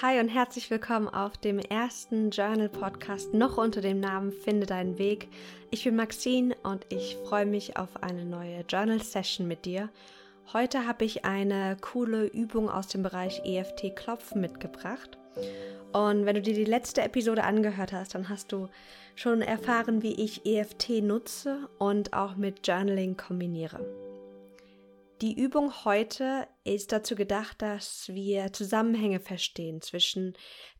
Hi und herzlich willkommen auf dem ersten Journal Podcast noch unter dem Namen Finde deinen Weg. Ich bin Maxine und ich freue mich auf eine neue Journal Session mit dir. Heute habe ich eine coole Übung aus dem Bereich EFT Klopfen mitgebracht. Und wenn du dir die letzte Episode angehört hast, dann hast du schon erfahren, wie ich EFT nutze und auch mit Journaling kombiniere. Die Übung heute ist dazu gedacht, dass wir Zusammenhänge verstehen zwischen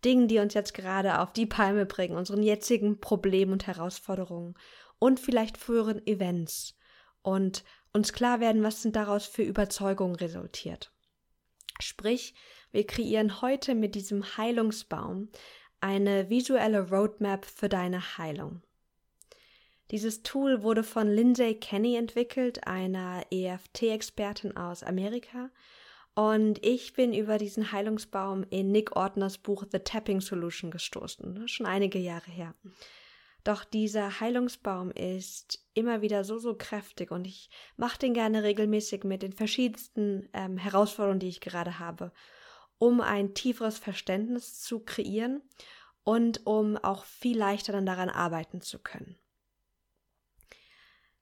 Dingen, die uns jetzt gerade auf die Palme bringen, unseren jetzigen Problemen und Herausforderungen und vielleicht früheren Events und uns klar werden, was sind daraus für Überzeugungen resultiert. Sprich, wir kreieren heute mit diesem Heilungsbaum eine visuelle Roadmap für deine Heilung. Dieses Tool wurde von Lindsay Kenny entwickelt, einer EFT-Expertin aus Amerika. Und ich bin über diesen Heilungsbaum in Nick Ortners Buch The Tapping Solution gestoßen, ne, schon einige Jahre her. Doch dieser Heilungsbaum ist immer wieder so, so kräftig und ich mache den gerne regelmäßig mit den verschiedensten ähm, Herausforderungen, die ich gerade habe, um ein tieferes Verständnis zu kreieren und um auch viel leichter dann daran arbeiten zu können.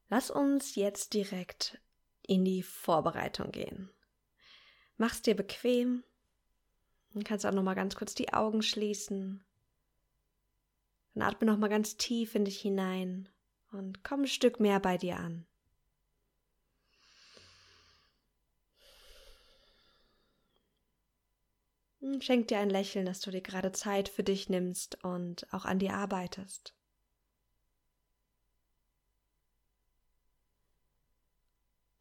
Lass uns jetzt direkt in die Vorbereitung gehen. Mach's dir bequem. Du kannst auch noch mal ganz kurz die Augen schließen. Dann atme noch mal ganz tief in dich hinein und komm ein Stück mehr bei dir an. Schenk dir ein Lächeln, dass du dir gerade Zeit für dich nimmst und auch an dir arbeitest.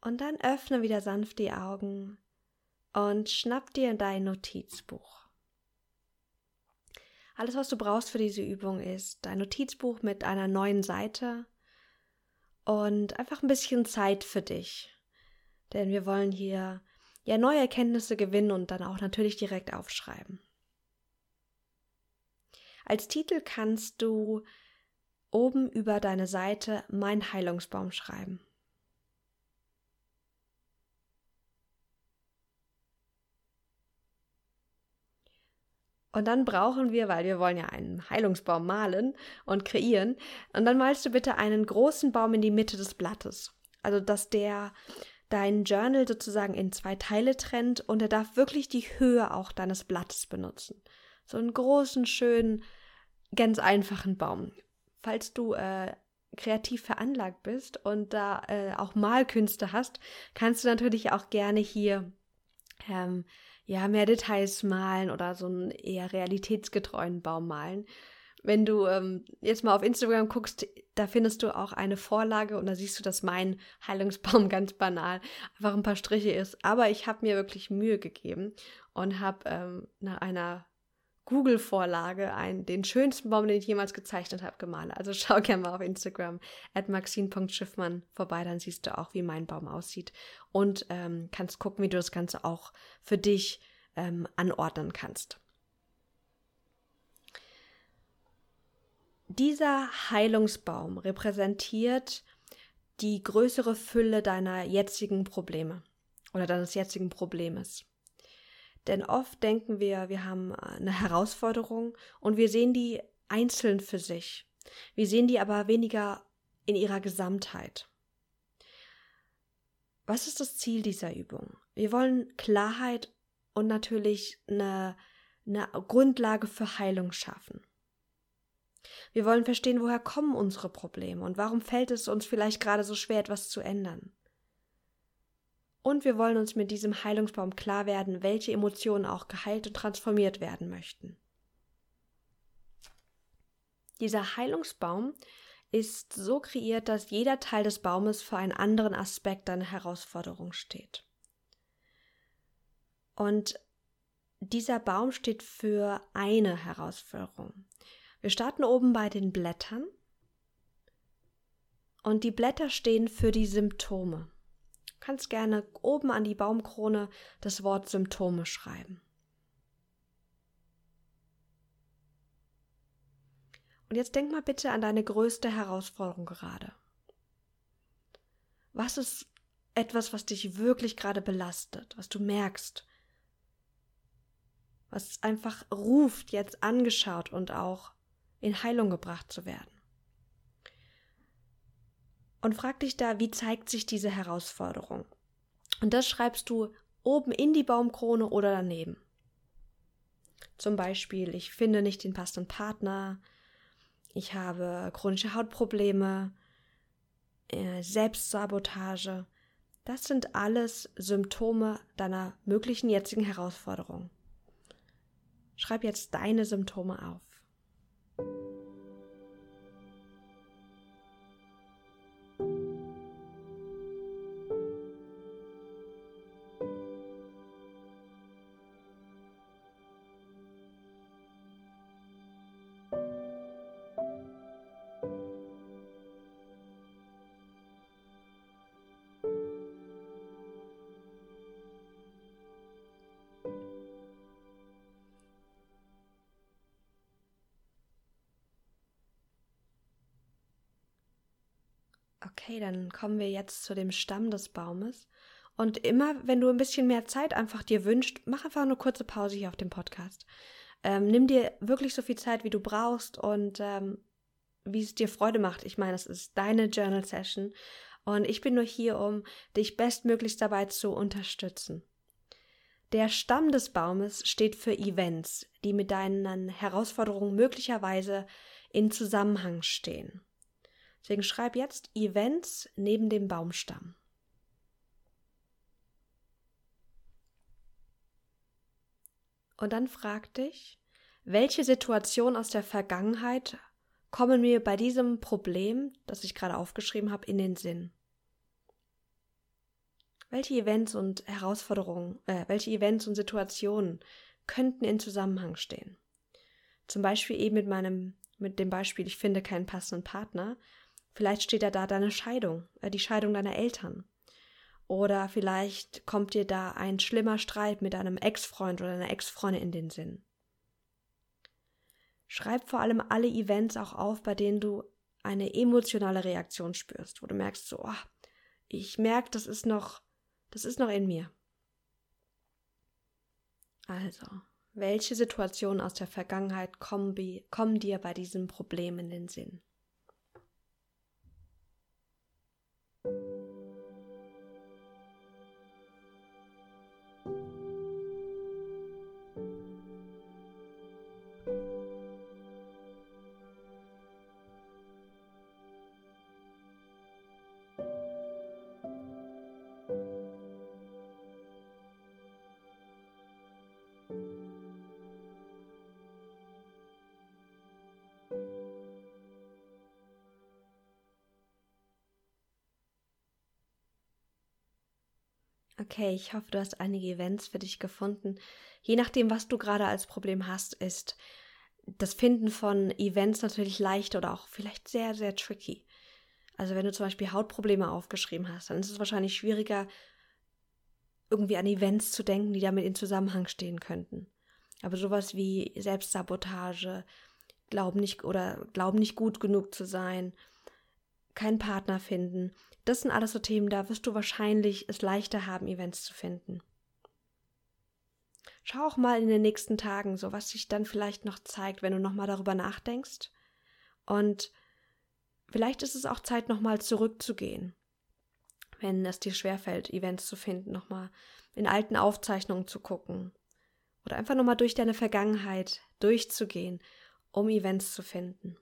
Und dann öffne wieder sanft die Augen und schnapp dir dein Notizbuch. Alles, was du brauchst für diese Übung, ist dein Notizbuch mit einer neuen Seite und einfach ein bisschen Zeit für dich. Denn wir wollen hier ja neue Erkenntnisse gewinnen und dann auch natürlich direkt aufschreiben. Als Titel kannst du oben über deine Seite Mein Heilungsbaum schreiben. Und dann brauchen wir, weil wir wollen ja einen Heilungsbaum malen und kreieren, und dann malst du bitte einen großen Baum in die Mitte des Blattes. Also, dass der dein Journal sozusagen in zwei Teile trennt und er darf wirklich die Höhe auch deines Blattes benutzen. So einen großen, schönen, ganz einfachen Baum. Falls du äh, kreativ veranlagt bist und da äh, auch Malkünste hast, kannst du natürlich auch gerne hier ähm, ja, mehr Details malen oder so einen eher realitätsgetreuen Baum malen. Wenn du ähm, jetzt mal auf Instagram guckst, da findest du auch eine Vorlage und da siehst du, dass mein Heilungsbaum ganz banal einfach ein paar Striche ist. Aber ich habe mir wirklich Mühe gegeben und habe ähm, nach einer Google-Vorlage einen, den schönsten Baum, den ich jemals gezeichnet habe, gemalt. Also schau gerne mal auf Instagram at maxine.schiffmann vorbei, dann siehst du auch, wie mein Baum aussieht und ähm, kannst gucken, wie du das Ganze auch für dich ähm, anordnen kannst. Dieser Heilungsbaum repräsentiert die größere Fülle deiner jetzigen Probleme oder deines jetzigen Problems. Denn oft denken wir, wir haben eine Herausforderung und wir sehen die einzeln für sich. Wir sehen die aber weniger in ihrer Gesamtheit. Was ist das Ziel dieser Übung? Wir wollen Klarheit und natürlich eine, eine Grundlage für Heilung schaffen. Wir wollen verstehen, woher kommen unsere Probleme und warum fällt es uns vielleicht gerade so schwer, etwas zu ändern. Und wir wollen uns mit diesem Heilungsbaum klar werden, welche Emotionen auch geheilt und transformiert werden möchten. Dieser Heilungsbaum ist so kreiert, dass jeder Teil des Baumes für einen anderen Aspekt einer Herausforderung steht. Und dieser Baum steht für eine Herausforderung. Wir starten oben bei den Blättern und die Blätter stehen für die Symptome kannst gerne oben an die Baumkrone das Wort Symptome schreiben. Und jetzt denk mal bitte an deine größte Herausforderung gerade. Was ist etwas, was dich wirklich gerade belastet, was du merkst? was einfach ruft, jetzt angeschaut und auch in Heilung gebracht zu werden. Und frag dich da, wie zeigt sich diese Herausforderung? Und das schreibst du oben in die Baumkrone oder daneben. Zum Beispiel, ich finde nicht den passenden Partner, ich habe chronische Hautprobleme, äh, Selbstsabotage. Das sind alles Symptome deiner möglichen jetzigen Herausforderung. Schreib jetzt deine Symptome auf. Okay, dann kommen wir jetzt zu dem Stamm des Baumes. Und immer, wenn du ein bisschen mehr Zeit einfach dir wünscht, mach einfach eine kurze Pause hier auf dem Podcast. Ähm, nimm dir wirklich so viel Zeit, wie du brauchst und ähm, wie es dir Freude macht. Ich meine, es ist deine Journal Session und ich bin nur hier, um dich bestmöglichst dabei zu unterstützen. Der Stamm des Baumes steht für Events, die mit deinen Herausforderungen möglicherweise in Zusammenhang stehen. Deswegen schreib jetzt Events neben dem Baumstamm. Und dann frag dich, welche Situation aus der Vergangenheit kommen mir bei diesem Problem, das ich gerade aufgeschrieben habe, in den Sinn? Welche Events und Herausforderungen, äh, welche Events und Situationen könnten in Zusammenhang stehen? Zum Beispiel eben mit meinem, mit dem Beispiel, ich finde keinen passenden Partner, Vielleicht steht da da deine Scheidung, äh, die Scheidung deiner Eltern. Oder vielleicht kommt dir da ein schlimmer Streit mit einem Ex-Freund oder einer Ex-Freundin in den Sinn. Schreib vor allem alle Events auch auf, bei denen du eine emotionale Reaktion spürst, wo du merkst, so, oh, ich merke, das ist noch, das ist noch in mir. Also, welche Situationen aus der Vergangenheit kommen, kommen dir bei diesem Problem in den Sinn? Okay, ich hoffe, du hast einige Events für dich gefunden. Je nachdem, was du gerade als Problem hast, ist das Finden von Events natürlich leicht oder auch vielleicht sehr, sehr tricky. Also wenn du zum Beispiel Hautprobleme aufgeschrieben hast, dann ist es wahrscheinlich schwieriger, irgendwie an Events zu denken, die damit in Zusammenhang stehen könnten. Aber sowas wie Selbstsabotage, Glauben nicht oder Glauben nicht gut genug zu sein, keinen Partner finden, das sind alles so Themen, da wirst du wahrscheinlich es leichter haben, Events zu finden. Schau auch mal in den nächsten Tagen, so was sich dann vielleicht noch zeigt, wenn du nochmal darüber nachdenkst. Und vielleicht ist es auch Zeit, nochmal zurückzugehen, wenn es dir schwerfällt, Events zu finden, nochmal in alten Aufzeichnungen zu gucken. Oder einfach nochmal durch deine Vergangenheit durchzugehen, um Events zu finden.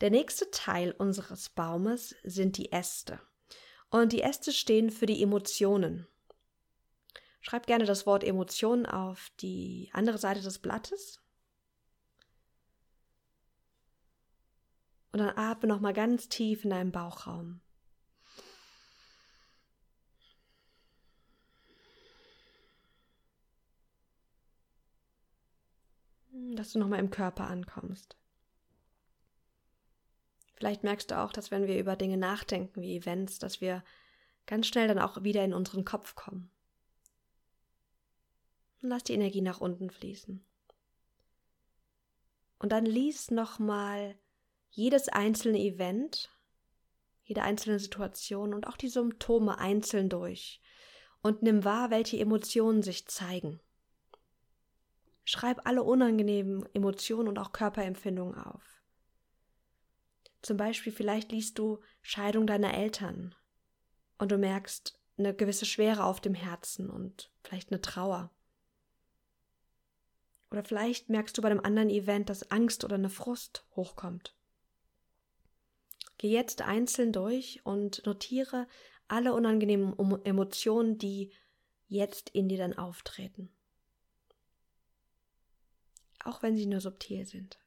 Der nächste Teil unseres Baumes sind die Äste. Und die Äste stehen für die Emotionen. Schreib gerne das Wort Emotionen auf die andere Seite des Blattes. Und dann atme nochmal ganz tief in deinem Bauchraum. Dass du nochmal im Körper ankommst. Vielleicht merkst du auch, dass wenn wir über Dinge nachdenken wie Events, dass wir ganz schnell dann auch wieder in unseren Kopf kommen. Und lass die Energie nach unten fließen. Und dann lies nochmal jedes einzelne Event, jede einzelne Situation und auch die Symptome einzeln durch und nimm wahr, welche Emotionen sich zeigen. Schreib alle unangenehmen Emotionen und auch Körperempfindungen auf. Zum Beispiel, vielleicht liest du Scheidung deiner Eltern und du merkst eine gewisse Schwere auf dem Herzen und vielleicht eine Trauer. Oder vielleicht merkst du bei einem anderen Event, dass Angst oder eine Frust hochkommt. Geh jetzt einzeln durch und notiere alle unangenehmen Emotionen, die jetzt in dir dann auftreten. Auch wenn sie nur subtil sind.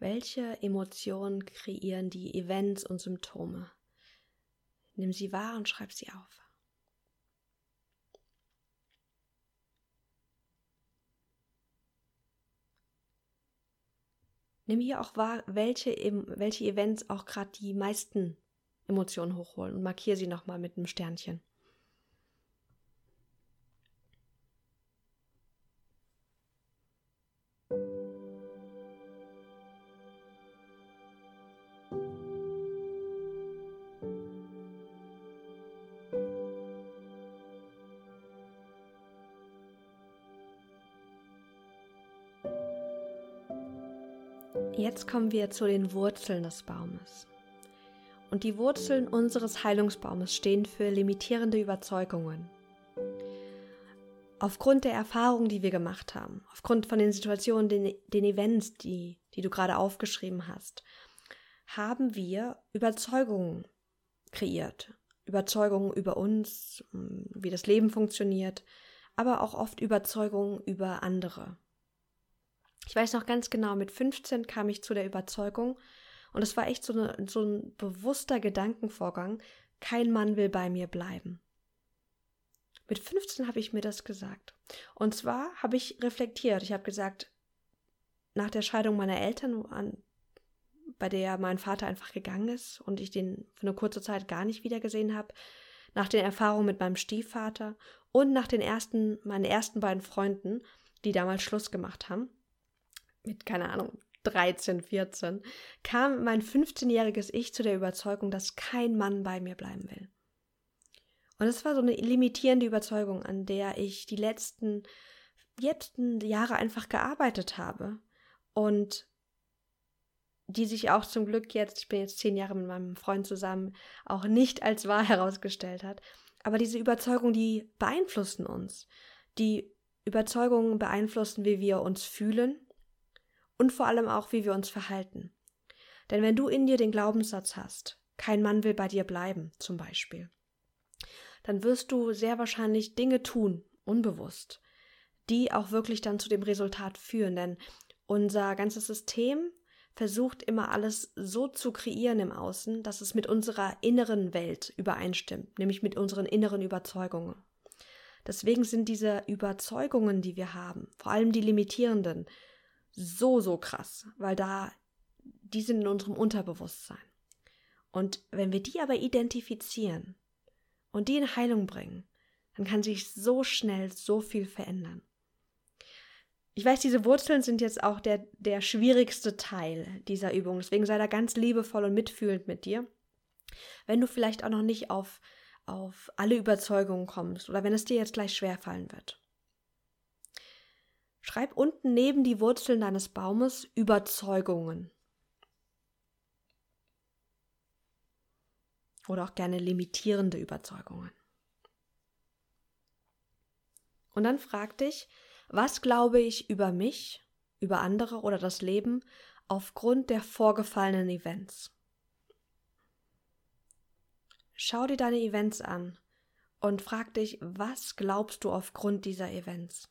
Welche Emotionen kreieren die Events und Symptome? Nimm sie wahr und schreib sie auf. Nimm hier auch wahr, welche, welche Events auch gerade die meisten Emotionen hochholen und markiere sie nochmal mit einem Sternchen. Jetzt kommen wir zu den Wurzeln des Baumes. Und die Wurzeln unseres Heilungsbaumes stehen für limitierende Überzeugungen. Aufgrund der Erfahrungen, die wir gemacht haben, aufgrund von den Situationen, den, den Events, die, die du gerade aufgeschrieben hast, haben wir Überzeugungen kreiert. Überzeugungen über uns, wie das Leben funktioniert, aber auch oft Überzeugungen über andere. Ich weiß noch ganz genau, mit 15 kam ich zu der Überzeugung, und es war echt so, eine, so ein bewusster Gedankenvorgang, kein Mann will bei mir bleiben. Mit 15 habe ich mir das gesagt. Und zwar habe ich reflektiert. Ich habe gesagt, nach der Scheidung meiner Eltern, an, bei der mein Vater einfach gegangen ist und ich den für eine kurze Zeit gar nicht wiedergesehen habe, nach den Erfahrungen mit meinem Stiefvater und nach den ersten, meinen ersten beiden Freunden, die damals Schluss gemacht haben, mit, keine Ahnung, 13, 14, kam mein 15-jähriges Ich zu der Überzeugung, dass kein Mann bei mir bleiben will. Und es war so eine limitierende Überzeugung, an der ich die letzten, letzten Jahre einfach gearbeitet habe. Und die sich auch zum Glück jetzt, ich bin jetzt zehn Jahre mit meinem Freund zusammen, auch nicht als wahr herausgestellt hat. Aber diese Überzeugungen, die beeinflussen uns. Die Überzeugungen beeinflussen, wie wir uns fühlen, und vor allem auch, wie wir uns verhalten. Denn wenn du in dir den Glaubenssatz hast, kein Mann will bei dir bleiben, zum Beispiel, dann wirst du sehr wahrscheinlich Dinge tun, unbewusst, die auch wirklich dann zu dem Resultat führen. Denn unser ganzes System versucht immer alles so zu kreieren im Außen, dass es mit unserer inneren Welt übereinstimmt, nämlich mit unseren inneren Überzeugungen. Deswegen sind diese Überzeugungen, die wir haben, vor allem die limitierenden, so, so krass, weil da, die sind in unserem Unterbewusstsein. Und wenn wir die aber identifizieren und die in Heilung bringen, dann kann sich so schnell so viel verändern. Ich weiß, diese Wurzeln sind jetzt auch der, der schwierigste Teil dieser Übung. Deswegen sei da ganz liebevoll und mitfühlend mit dir. Wenn du vielleicht auch noch nicht auf, auf alle Überzeugungen kommst oder wenn es dir jetzt gleich schwerfallen wird. Schreib unten neben die Wurzeln deines Baumes Überzeugungen. Oder auch gerne limitierende Überzeugungen. Und dann frag dich, was glaube ich über mich, über andere oder das Leben aufgrund der vorgefallenen Events? Schau dir deine Events an und frag dich, was glaubst du aufgrund dieser Events?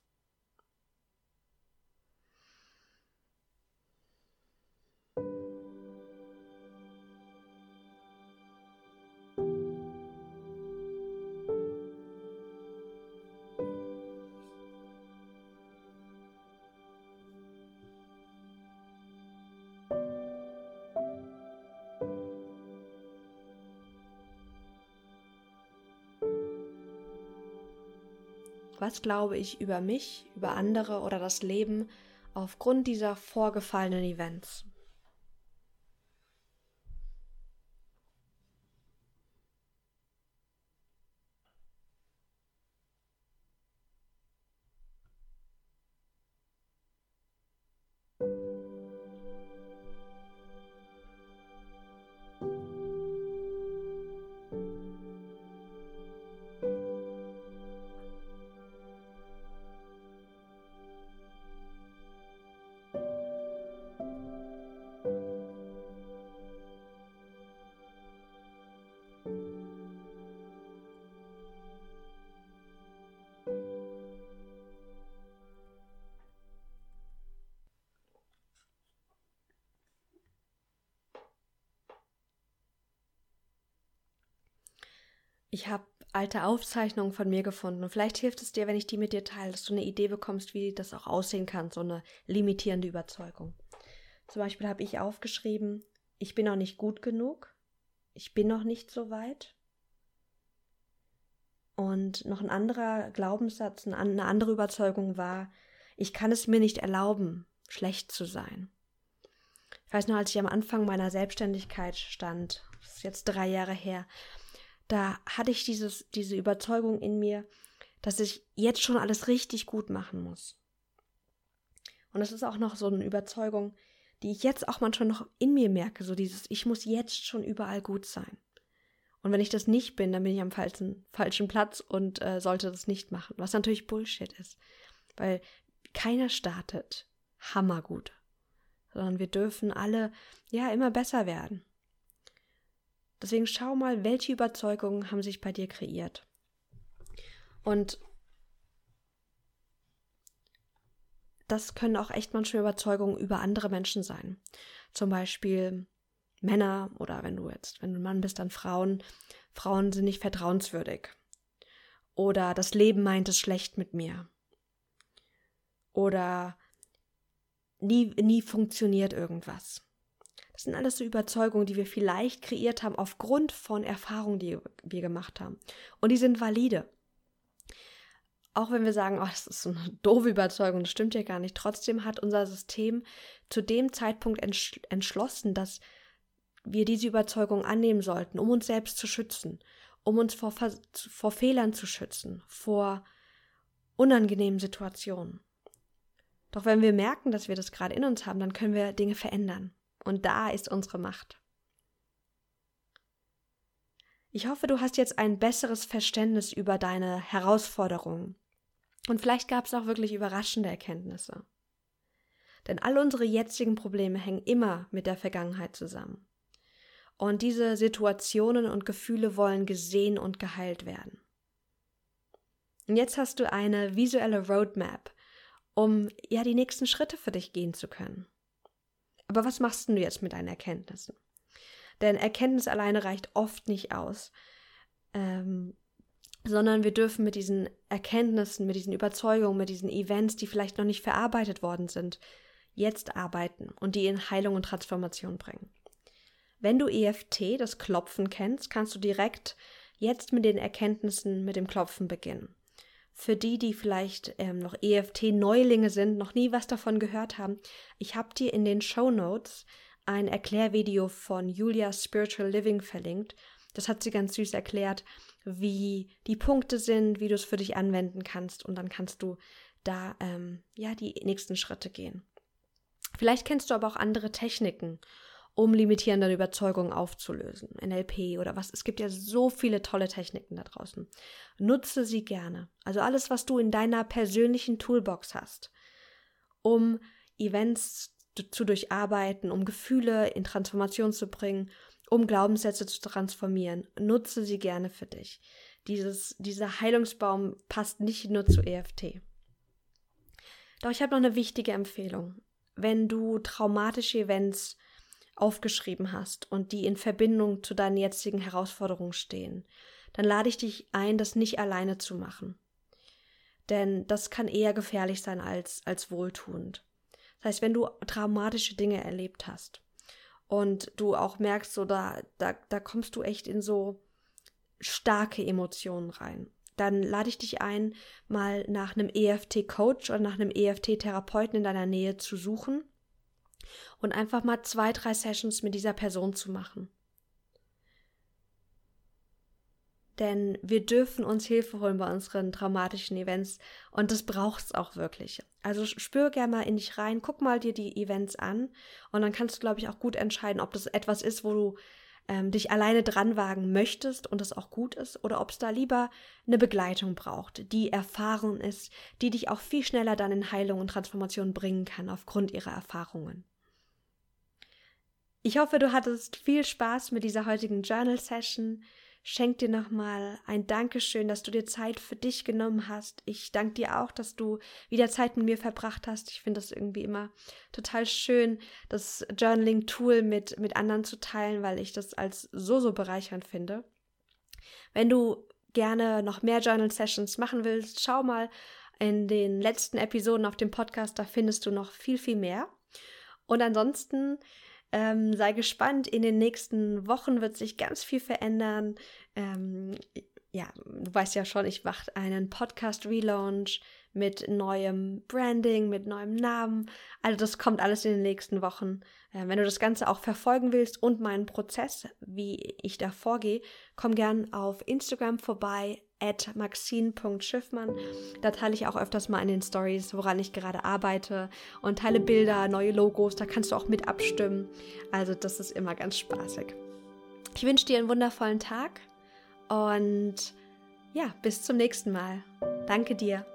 Was glaube ich über mich, über andere oder das Leben aufgrund dieser vorgefallenen Events? Ich habe alte Aufzeichnungen von mir gefunden und vielleicht hilft es dir, wenn ich die mit dir teile, dass du eine Idee bekommst, wie das auch aussehen kann, so eine limitierende Überzeugung. Zum Beispiel habe ich aufgeschrieben, ich bin noch nicht gut genug, ich bin noch nicht so weit. Und noch ein anderer Glaubenssatz, eine andere Überzeugung war, ich kann es mir nicht erlauben, schlecht zu sein. Ich weiß noch, als ich am Anfang meiner Selbstständigkeit stand, das ist jetzt drei Jahre her, da hatte ich dieses, diese Überzeugung in mir, dass ich jetzt schon alles richtig gut machen muss. Und das ist auch noch so eine Überzeugung, die ich jetzt auch manchmal noch in mir merke, so dieses, ich muss jetzt schon überall gut sein. Und wenn ich das nicht bin, dann bin ich am falschen, falschen Platz und äh, sollte das nicht machen, was natürlich Bullshit ist. Weil keiner startet hammergut, sondern wir dürfen alle, ja, immer besser werden. Deswegen schau mal, welche Überzeugungen haben sich bei dir kreiert. Und das können auch echt manchmal Überzeugungen über andere Menschen sein. Zum Beispiel Männer oder wenn du jetzt, wenn du ein Mann bist, dann Frauen. Frauen sind nicht vertrauenswürdig. Oder das Leben meint es schlecht mit mir. Oder nie, nie funktioniert irgendwas. Das sind alles so Überzeugungen, die wir vielleicht kreiert haben aufgrund von Erfahrungen, die wir gemacht haben. Und die sind valide. Auch wenn wir sagen, oh, das ist so eine doofe Überzeugung, das stimmt ja gar nicht. Trotzdem hat unser System zu dem Zeitpunkt entschlossen, dass wir diese Überzeugung annehmen sollten, um uns selbst zu schützen, um uns vor, vor Fehlern zu schützen, vor unangenehmen Situationen. Doch wenn wir merken, dass wir das gerade in uns haben, dann können wir Dinge verändern. Und da ist unsere Macht. Ich hoffe, du hast jetzt ein besseres Verständnis über deine Herausforderungen. Und vielleicht gab es auch wirklich überraschende Erkenntnisse. Denn all unsere jetzigen Probleme hängen immer mit der Vergangenheit zusammen. Und diese Situationen und Gefühle wollen gesehen und geheilt werden. Und jetzt hast du eine visuelle Roadmap, um ja die nächsten Schritte für dich gehen zu können. Aber was machst du jetzt mit deinen Erkenntnissen? Denn Erkenntnis alleine reicht oft nicht aus, ähm, sondern wir dürfen mit diesen Erkenntnissen, mit diesen Überzeugungen, mit diesen Events, die vielleicht noch nicht verarbeitet worden sind, jetzt arbeiten und die in Heilung und Transformation bringen. Wenn du EFT, das Klopfen kennst, kannst du direkt jetzt mit den Erkenntnissen, mit dem Klopfen beginnen für die, die vielleicht ähm, noch EFT-Neulinge sind, noch nie was davon gehört haben, ich habe dir in den Show Notes ein Erklärvideo von Julia Spiritual Living verlinkt. Das hat sie ganz süß erklärt, wie die Punkte sind, wie du es für dich anwenden kannst und dann kannst du da ähm, ja die nächsten Schritte gehen. Vielleicht kennst du aber auch andere Techniken um limitierende Überzeugungen aufzulösen. NLP oder was. Es gibt ja so viele tolle Techniken da draußen. Nutze sie gerne. Also alles, was du in deiner persönlichen Toolbox hast, um Events zu durcharbeiten, um Gefühle in Transformation zu bringen, um Glaubenssätze zu transformieren. Nutze sie gerne für dich. Dieses, dieser Heilungsbaum passt nicht nur zu EFT. Doch ich habe noch eine wichtige Empfehlung. Wenn du traumatische Events aufgeschrieben hast und die in Verbindung zu deinen jetzigen Herausforderungen stehen, dann lade ich dich ein, das nicht alleine zu machen. Denn das kann eher gefährlich sein als, als wohltuend. Das heißt, wenn du traumatische Dinge erlebt hast und du auch merkst, so da, da, da kommst du echt in so starke Emotionen rein, dann lade ich dich ein, mal nach einem EFT-Coach oder nach einem EFT-Therapeuten in deiner Nähe zu suchen und einfach mal zwei, drei Sessions mit dieser Person zu machen. Denn wir dürfen uns Hilfe holen bei unseren traumatischen Events und das braucht es auch wirklich. Also spür gerne mal in dich rein, guck mal dir die Events an und dann kannst du, glaube ich, auch gut entscheiden, ob das etwas ist, wo du ähm, dich alleine dran wagen möchtest und das auch gut ist oder ob es da lieber eine Begleitung braucht, die erfahren ist, die dich auch viel schneller dann in Heilung und Transformation bringen kann aufgrund ihrer Erfahrungen. Ich hoffe, du hattest viel Spaß mit dieser heutigen Journal Session. Schenk dir nochmal ein Dankeschön, dass du dir Zeit für dich genommen hast. Ich danke dir auch, dass du wieder Zeit mit mir verbracht hast. Ich finde das irgendwie immer total schön, das Journaling-Tool mit, mit anderen zu teilen, weil ich das als so, so bereichernd finde. Wenn du gerne noch mehr Journal-Sessions machen willst, schau mal in den letzten Episoden auf dem Podcast, da findest du noch viel, viel mehr. Und ansonsten ähm, sei gespannt, in den nächsten Wochen wird sich ganz viel verändern. Ähm, ja, du weißt ja schon, ich mache einen Podcast-Relaunch mit neuem Branding, mit neuem Namen. Also das kommt alles in den nächsten Wochen. Äh, wenn du das Ganze auch verfolgen willst und meinen Prozess, wie ich da vorgehe, komm gern auf Instagram vorbei, at maxine.schiffmann. Da teile ich auch öfters mal in den Stories, woran ich gerade arbeite und teile Bilder, neue Logos, da kannst du auch mit abstimmen. Also das ist immer ganz spaßig. Ich wünsche dir einen wundervollen Tag und ja, bis zum nächsten Mal. Danke dir.